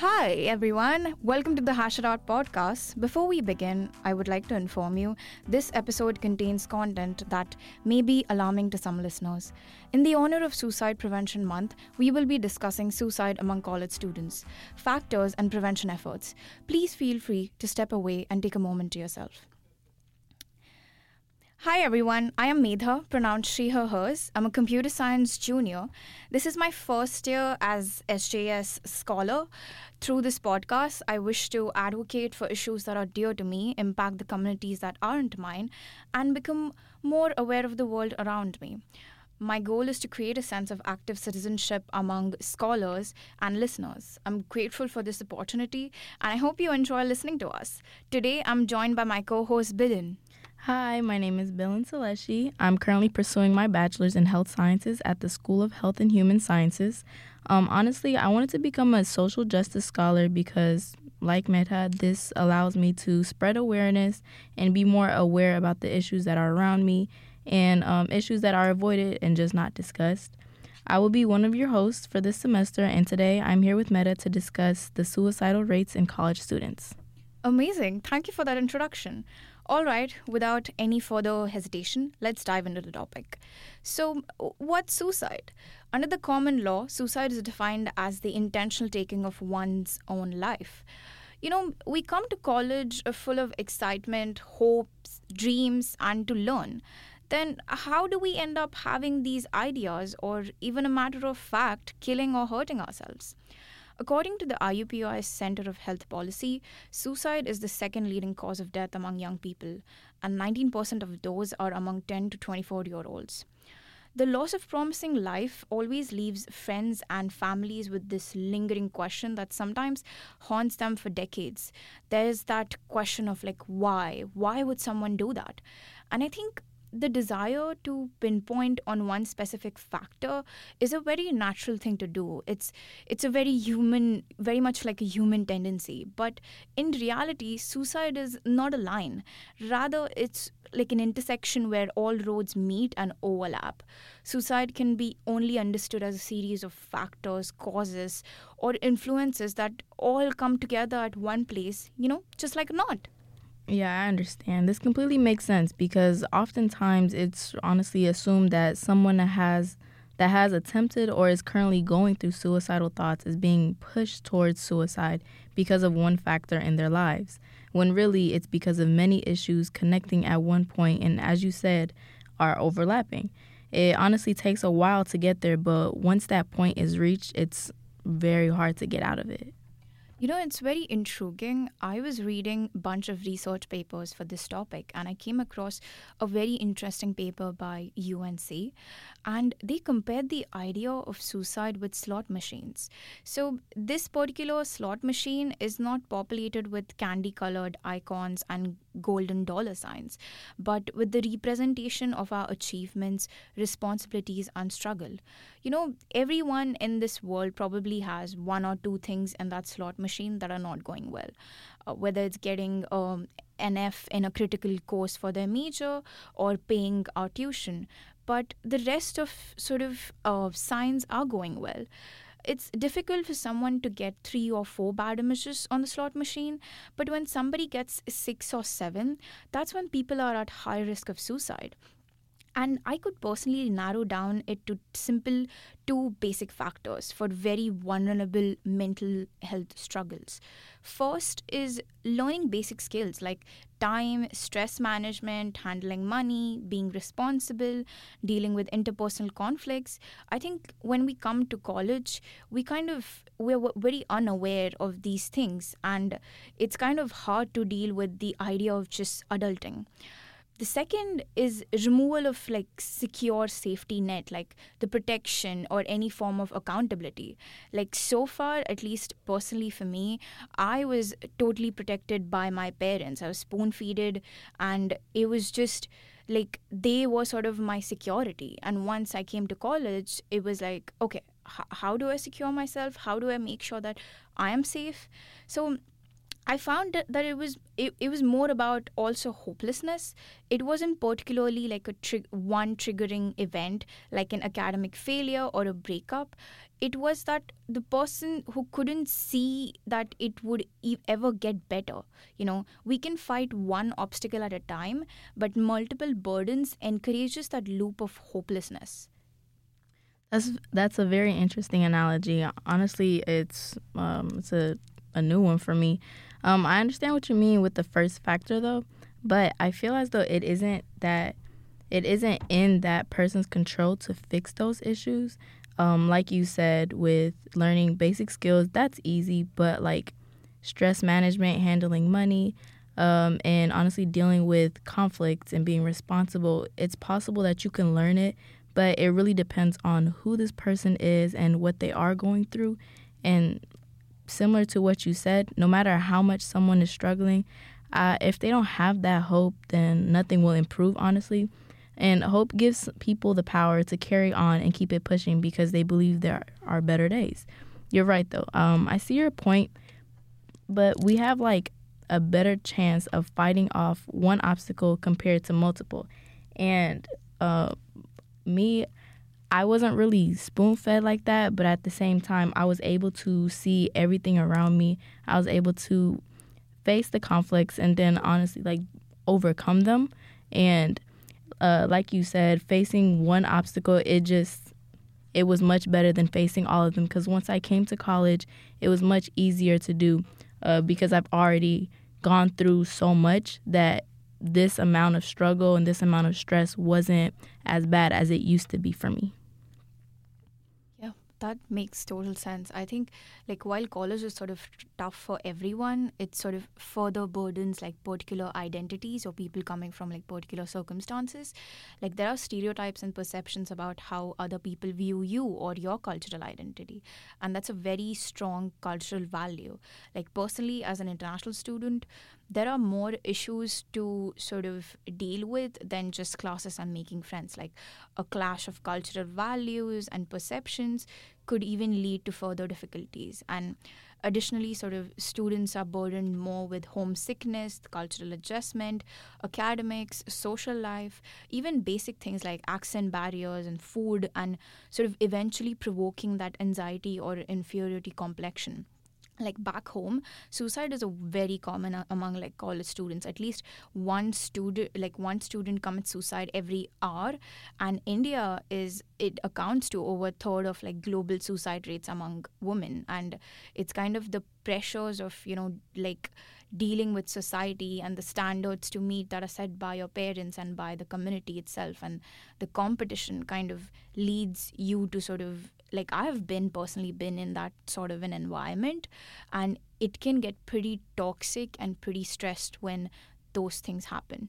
Hi, everyone. Welcome to the Hash It Out podcast. Before we begin, I would like to inform you this episode contains content that may be alarming to some listeners. In the honor of Suicide Prevention Month, we will be discussing suicide among college students, factors, and prevention efforts. Please feel free to step away and take a moment to yourself. Hi everyone, I am Medha, pronounced she, her, hers. I'm a computer science junior. This is my first year as SJS scholar. Through this podcast, I wish to advocate for issues that are dear to me, impact the communities that aren't mine, and become more aware of the world around me. My goal is to create a sense of active citizenship among scholars and listeners. I'm grateful for this opportunity and I hope you enjoy listening to us. Today, I'm joined by my co host, Billen. Hi, my name is Bill Saleshi. I'm currently pursuing my bachelor's in health sciences at the School of Health and Human Sciences. Um, honestly, I wanted to become a social justice scholar because, like Medha, this allows me to spread awareness and be more aware about the issues that are around me and um, issues that are avoided and just not discussed. I will be one of your hosts for this semester, and today I'm here with Medha to discuss the suicidal rates in college students. Amazing. Thank you for that introduction. All right, without any further hesitation, let's dive into the topic. So, what's suicide? Under the common law, suicide is defined as the intentional taking of one's own life. You know, we come to college full of excitement, hopes, dreams, and to learn. Then, how do we end up having these ideas, or even a matter of fact, killing or hurting ourselves? According to the IUPUI Center of Health Policy, suicide is the second leading cause of death among young people, and 19% of those are among 10 to 24 year olds. The loss of promising life always leaves friends and families with this lingering question that sometimes haunts them for decades. There's that question of, like, why? Why would someone do that? And I think the desire to pinpoint on one specific factor is a very natural thing to do. It's it's a very human very much like a human tendency. But in reality suicide is not a line. Rather it's like an intersection where all roads meet and overlap. Suicide can be only understood as a series of factors causes or influences that all come together at one place you know just like a knot yeah, I understand. This completely makes sense because oftentimes it's honestly assumed that someone that has that has attempted or is currently going through suicidal thoughts is being pushed towards suicide because of one factor in their lives, when really it's because of many issues connecting at one point and as you said, are overlapping. It honestly takes a while to get there, but once that point is reached, it's very hard to get out of it. You know, it's very intriguing. I was reading a bunch of research papers for this topic and I came across a very interesting paper by UNC and they compared the idea of suicide with slot machines. So, this particular slot machine is not populated with candy colored icons and golden dollar signs, but with the representation of our achievements, responsibilities, and struggle. You know, everyone in this world probably has one or two things in that slot machine that are not going well, uh, whether it's getting um, an F in a critical course for their major or paying our tuition. But the rest of sort of uh, signs are going well it's difficult for someone to get three or four bad images on the slot machine, but when somebody gets six or seven, that's when people are at high risk of suicide. And I could personally narrow down it to simple two basic factors for very vulnerable mental health struggles. First is learning basic skills like time, stress management, handling money, being responsible, dealing with interpersonal conflicts. I think when we come to college, we kind of we're very unaware of these things and it's kind of hard to deal with the idea of just adulting. The second is removal of like secure safety net, like the protection or any form of accountability. Like so far, at least personally for me, I was totally protected by my parents. I was spoon feeded, and it was just like they were sort of my security. And once I came to college, it was like, okay, h- how do I secure myself? How do I make sure that I am safe? So I found that, it was it, it was more about also hopelessness. It wasn't particularly like a tri- one triggering event like an academic failure or a breakup. It was that the person who couldn't see that it would e- ever get better. You know, we can fight one obstacle at a time, but multiple burdens encourages that loop of hopelessness. That's that's a very interesting analogy. Honestly, it's um, it's a, a new one for me. Um, I understand what you mean with the first factor though, but I feel as though it isn't that it isn't in that person's control to fix those issues. Um, like you said, with learning basic skills, that's easy, but like stress management, handling money, um, and honestly dealing with conflicts and being responsible, it's possible that you can learn it, but it really depends on who this person is and what they are going through. And similar to what you said, no matter how much someone is struggling, uh, if they don't have that hope, then nothing will improve, honestly. And hope gives people the power to carry on and keep it pushing because they believe there are better days. You're right, though. Um, I see your point, but we have like a better chance of fighting off one obstacle compared to multiple. And uh, me, I wasn't really spoon fed like that, but at the same time, I was able to see everything around me. I was able to face the conflicts and then honestly, like, overcome them. And uh, like you said, facing one obstacle, it just, it was much better than facing all of them because once I came to college, it was much easier to do uh, because I've already gone through so much that this amount of struggle and this amount of stress wasn't as bad as it used to be for me that makes total sense. I think, like, while college is sort of tough for everyone, it sort of further burdens like particular identities or people coming from like particular circumstances. Like, there are stereotypes and perceptions about how other people view you or your cultural identity, and that's a very strong cultural value. Like, personally, as an international student, there are more issues to sort of deal with than just classes and making friends. Like a clash of cultural values and perceptions could even lead to further difficulties. And additionally, sort of students are burdened more with homesickness, cultural adjustment, academics, social life, even basic things like accent barriers and food, and sort of eventually provoking that anxiety or inferiority complexion like back home suicide is a very common uh, among like college students. At least one student like one student commits suicide every hour and india is it accounts to over a third of like global suicide rates among women. And it's kind of the pressures of you know like dealing with society and the standards to meet that are set by your parents and by the community itself. And the competition kind of leads you to sort of like I've been personally been in that sort of an environment and it can get pretty toxic and pretty stressed when those things happen.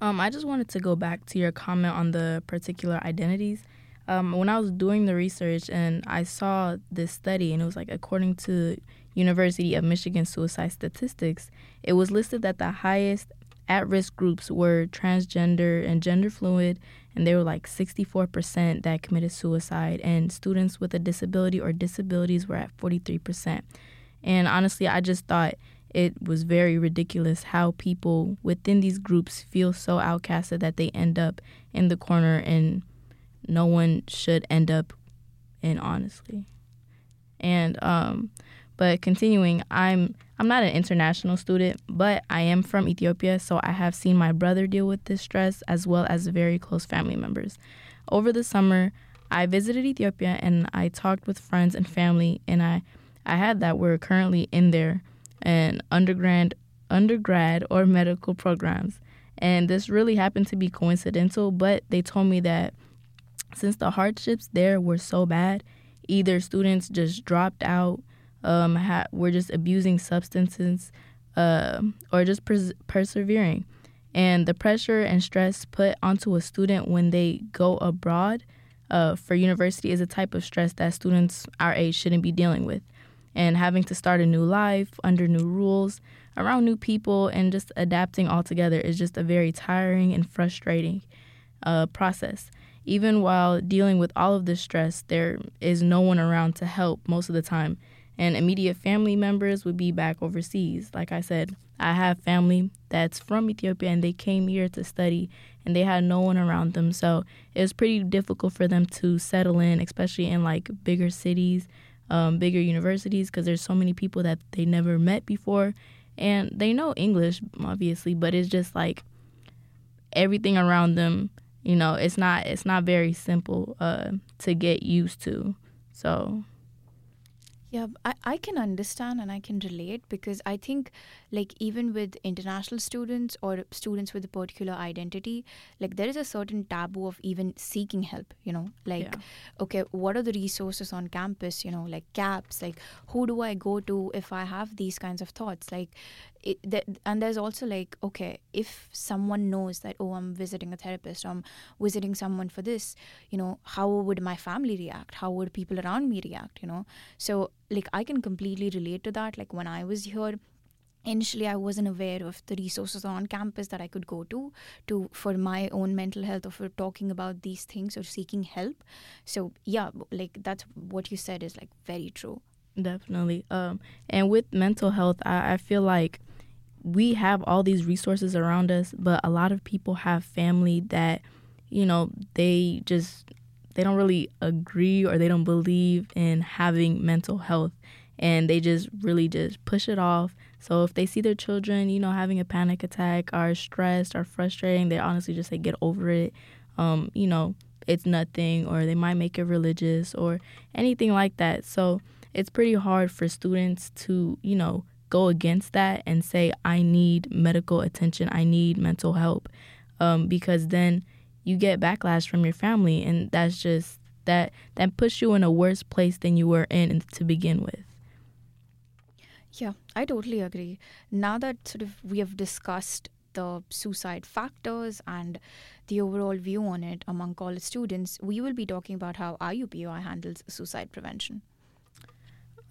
Um, I just wanted to go back to your comment on the particular identities. Um, when I was doing the research and I saw this study, and it was like according to University of Michigan suicide statistics, it was listed that the highest at-risk groups were transgender and gender fluid and they were like 64% that committed suicide, and students with a disability or disabilities were at 43%. And honestly, I just thought it was very ridiculous how people within these groups feel so outcasted that they end up in the corner and no one should end up in honestly. And um but continuing, I'm I'm not an international student, but I am from Ethiopia, so I have seen my brother deal with this stress as well as very close family members. Over the summer, I visited Ethiopia and I talked with friends and family, and I, I had that we're currently in there and undergrad, undergrad or medical programs. And this really happened to be coincidental, but they told me that since the hardships there were so bad, either students just dropped out um, ha- we're just abusing substances uh, or just pers- persevering. And the pressure and stress put onto a student when they go abroad uh, for university is a type of stress that students our age shouldn't be dealing with. And having to start a new life under new rules, around new people, and just adapting altogether is just a very tiring and frustrating uh, process. Even while dealing with all of this stress, there is no one around to help most of the time and immediate family members would be back overseas. Like I said, I have family that's from Ethiopia and they came here to study and they had no one around them. So it was pretty difficult for them to settle in, especially in like bigger cities, um, bigger universities, because there's so many people that they never met before. And they know English, obviously, but it's just like everything around them, you know, it's not it's not very simple uh, to get used to. So yeah, I, I can understand and I can relate because I think, like, even with international students or students with a particular identity, like, there is a certain taboo of even seeking help, you know? Like, yeah. okay, what are the resources on campus, you know, like CAPS, like, who do I go to if I have these kinds of thoughts? Like, it, that, and there's also like okay if someone knows that oh i'm visiting a therapist or i'm visiting someone for this you know how would my family react? How would people around me react you know? So like i can completely relate to that. Like when i was here initially i wasn't aware of the resources on campus that i could go to to for my own mental health or for talking about these things or seeking help. So yeah like that's what you said is like very true. Definitely. Um and with mental health i, I feel like we have all these resources around us, but a lot of people have family that, you know, they just they don't really agree or they don't believe in having mental health and they just really just push it off. So if they see their children, you know, having a panic attack or stressed or frustrating, they honestly just say get over it. Um, you know, it's nothing or they might make it religious or anything like that. So it's pretty hard for students to, you know, go against that and say, I need medical attention, I need mental help, um, because then you get backlash from your family, and that's just that that puts you in a worse place than you were in to begin with. Yeah, I totally agree. Now that sort of we have discussed the suicide factors and the overall view on it among college students, we will be talking about how IUPUI handles suicide prevention.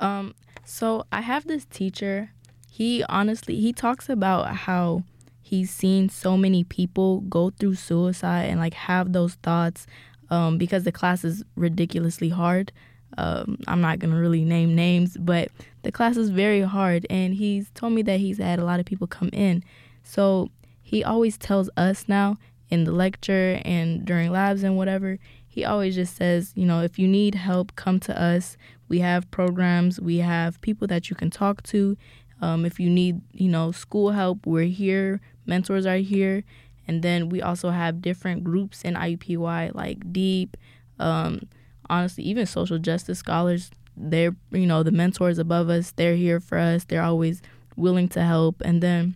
Um, so I have this teacher. He honestly he talks about how he's seen so many people go through suicide and like have those thoughts um, because the class is ridiculously hard. Um, I'm not gonna really name names, but the class is very hard, and he's told me that he's had a lot of people come in. So he always tells us now in the lecture and during labs and whatever. He always just says, you know, if you need help, come to us. We have programs, we have people that you can talk to. Um, if you need, you know, school help, we're here. Mentors are here. And then we also have different groups in IUPUI like DEEP, um, honestly, even social justice scholars. They're, you know, the mentors above us, they're here for us. They're always willing to help. And then,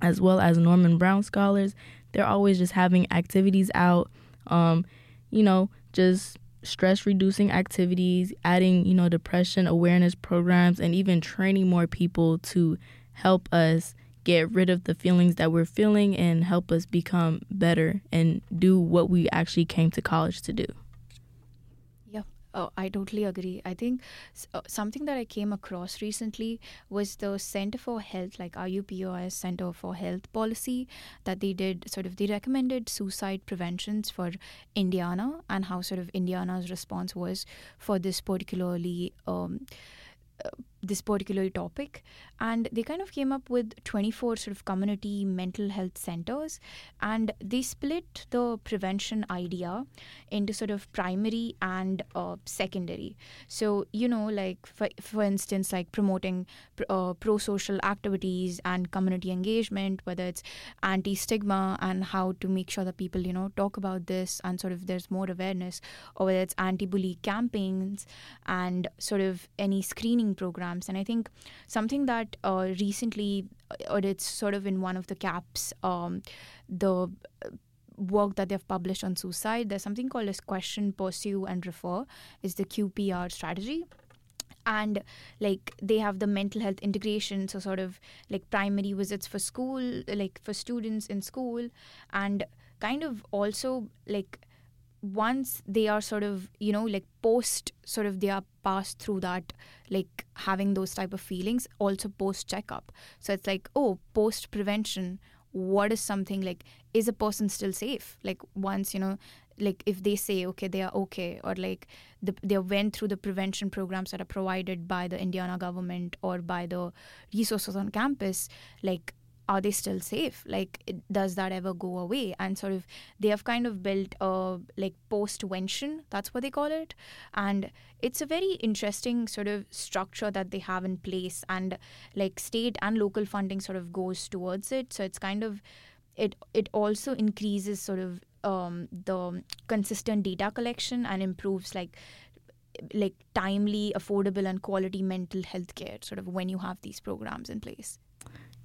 as well as Norman Brown scholars, they're always just having activities out, um, you know, just stress reducing activities, adding, you know, depression awareness programs, and even training more people to help us get rid of the feelings that we're feeling and help us become better and do what we actually came to college to do. Oh, I totally agree. I think uh, something that I came across recently was the Center for Health, like IUPUI's Center for Health policy, that they did sort of, they recommended suicide preventions for Indiana and how sort of Indiana's response was for this particularly. Um, uh, this particular topic and they kind of came up with 24 sort of community mental health centers and they split the prevention idea into sort of primary and uh, secondary. So you know like for, for instance like promoting uh, pro-social activities and community engagement whether it's anti-stigma and how to make sure that people you know talk about this and sort of there's more awareness or whether it's anti-bully campaigns and sort of any screening program programs. And I think something that uh, recently, uh, or it's sort of in one of the caps, um, the uh, work that they've published on suicide, there's something called as question, pursue, and refer, is the QPR strategy and like they have the mental health integration so sort of like primary visits for school like for students in school and kind of also like once they are sort of you know like post sort of they are passed through that like having those type of feelings also post checkup. So it's like oh post prevention what is something like is a person still safe? Like once you know like if they say okay they are okay or like the, they went through the prevention programs that are provided by the indiana government or by the resources on campus like are they still safe? Like it, does that ever go away? And sort of they have kind of built a like postvention that's what they call it. And it's a very interesting sort of structure that they have in place. And like state and local funding sort of goes towards it. So it's kind of it it also increases sort of um, the consistent data collection and improves like like timely affordable and quality mental health care sort of when you have these programs in place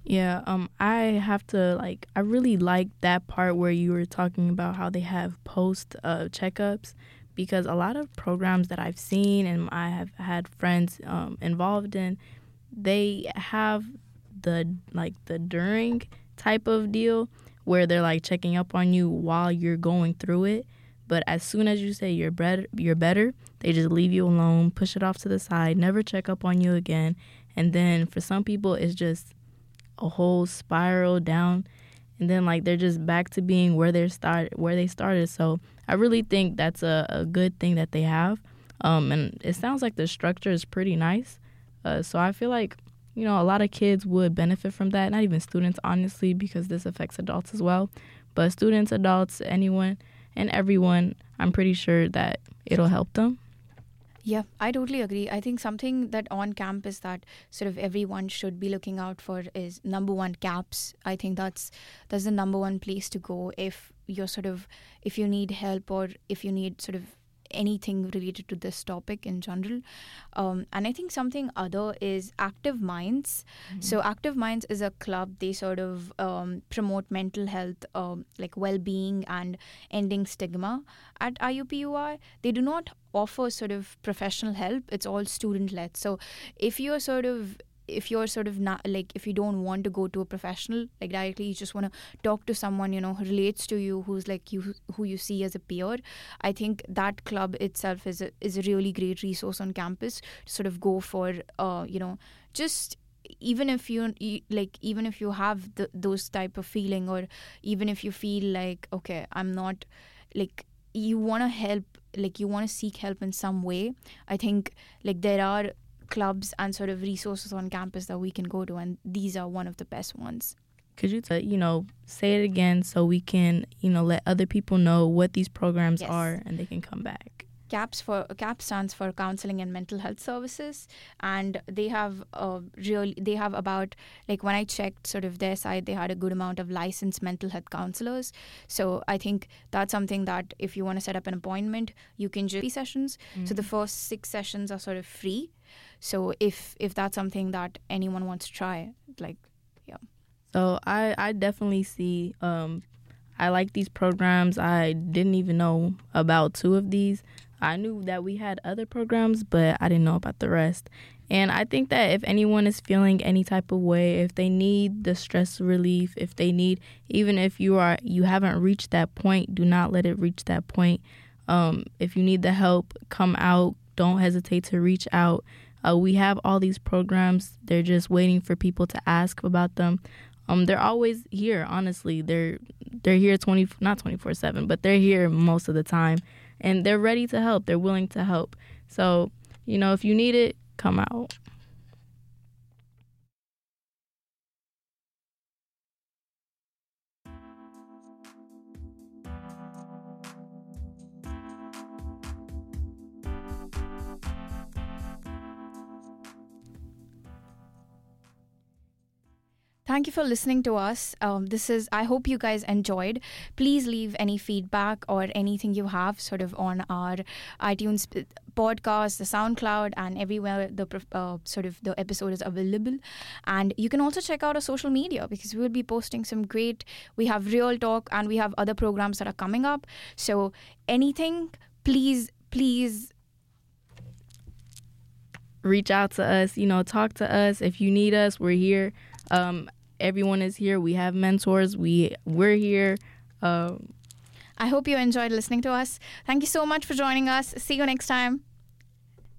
yeah, um, I have to like. I really like that part where you were talking about how they have post uh, checkups, because a lot of programs that I've seen and I have had friends um, involved in, they have the like the during type of deal where they're like checking up on you while you're going through it. But as soon as you say you're better, you're better, they just leave you alone, push it off to the side, never check up on you again. And then for some people, it's just a whole spiral down and then like they're just back to being where they started where they started. So i really think that's a, a good thing that they have. Um, and it sounds like the structure is pretty nice. Uh, so i feel like you know a lot of kids would benefit from that not even students honestly because this affects adults as well. But students adults anyone and everyone i'm pretty sure that it'll help them yeah, I totally agree. I think something that on campus that sort of everyone should be looking out for is number one CAPS. I think that's that's the number one place to go if you're sort of if you need help or if you need sort of anything related to this topic in general. Um, and I think something other is Active Minds. Mm-hmm. So Active Minds is a club. They sort of um, promote mental health, um, like well-being and ending stigma at IUPUI. They do not offer sort of professional help. It's all student-led. So if you're sort of if you're sort of not like if you don't want to go to a professional like directly you just want to talk to someone you know who relates to you who's like you who you see as a peer i think that club itself is a, is a really great resource on campus to sort of go for uh you know just even if you like even if you have the, those type of feeling or even if you feel like okay i'm not like you want to help like you want to seek help in some way i think like there are clubs and sort of resources on campus that we can go to, and these are one of the best ones. Could you, t- you know, say it again so we can, you know, let other people know what these programs yes. are and they can come back? CAPS for CAP stands for Counseling and Mental Health Services, and they have a real they have about like when I checked sort of their side, they had a good amount of licensed mental health counselors. So I think that's something that if you want to set up an appointment, you can just sessions. Mm-hmm. So the first six sessions are sort of free. So if if that's something that anyone wants to try, like yeah. So I I definitely see um I like these programs. I didn't even know about two of these. I knew that we had other programs, but I didn't know about the rest. And I think that if anyone is feeling any type of way, if they need the stress relief, if they need, even if you are you haven't reached that point, do not let it reach that point. Um, if you need the help, come out. Don't hesitate to reach out. Uh, we have all these programs. They're just waiting for people to ask about them. Um, they're always here. Honestly, they're they're here twenty not twenty four seven, but they're here most of the time and they're ready to help. They're willing to help. So, you know, if you need it, come out. Thank you for listening to us. Um, this is, I hope you guys enjoyed. Please leave any feedback or anything you have sort of on our iTunes podcast, the SoundCloud, and everywhere the uh, sort of the episode is available. And you can also check out our social media because we will be posting some great, we have real talk and we have other programs that are coming up. So anything, please, please reach out to us, you know, talk to us. If you need us, we're here. Um, everyone is here. We have mentors. We we're here. Um, I hope you enjoyed listening to us. Thank you so much for joining us. See you next time.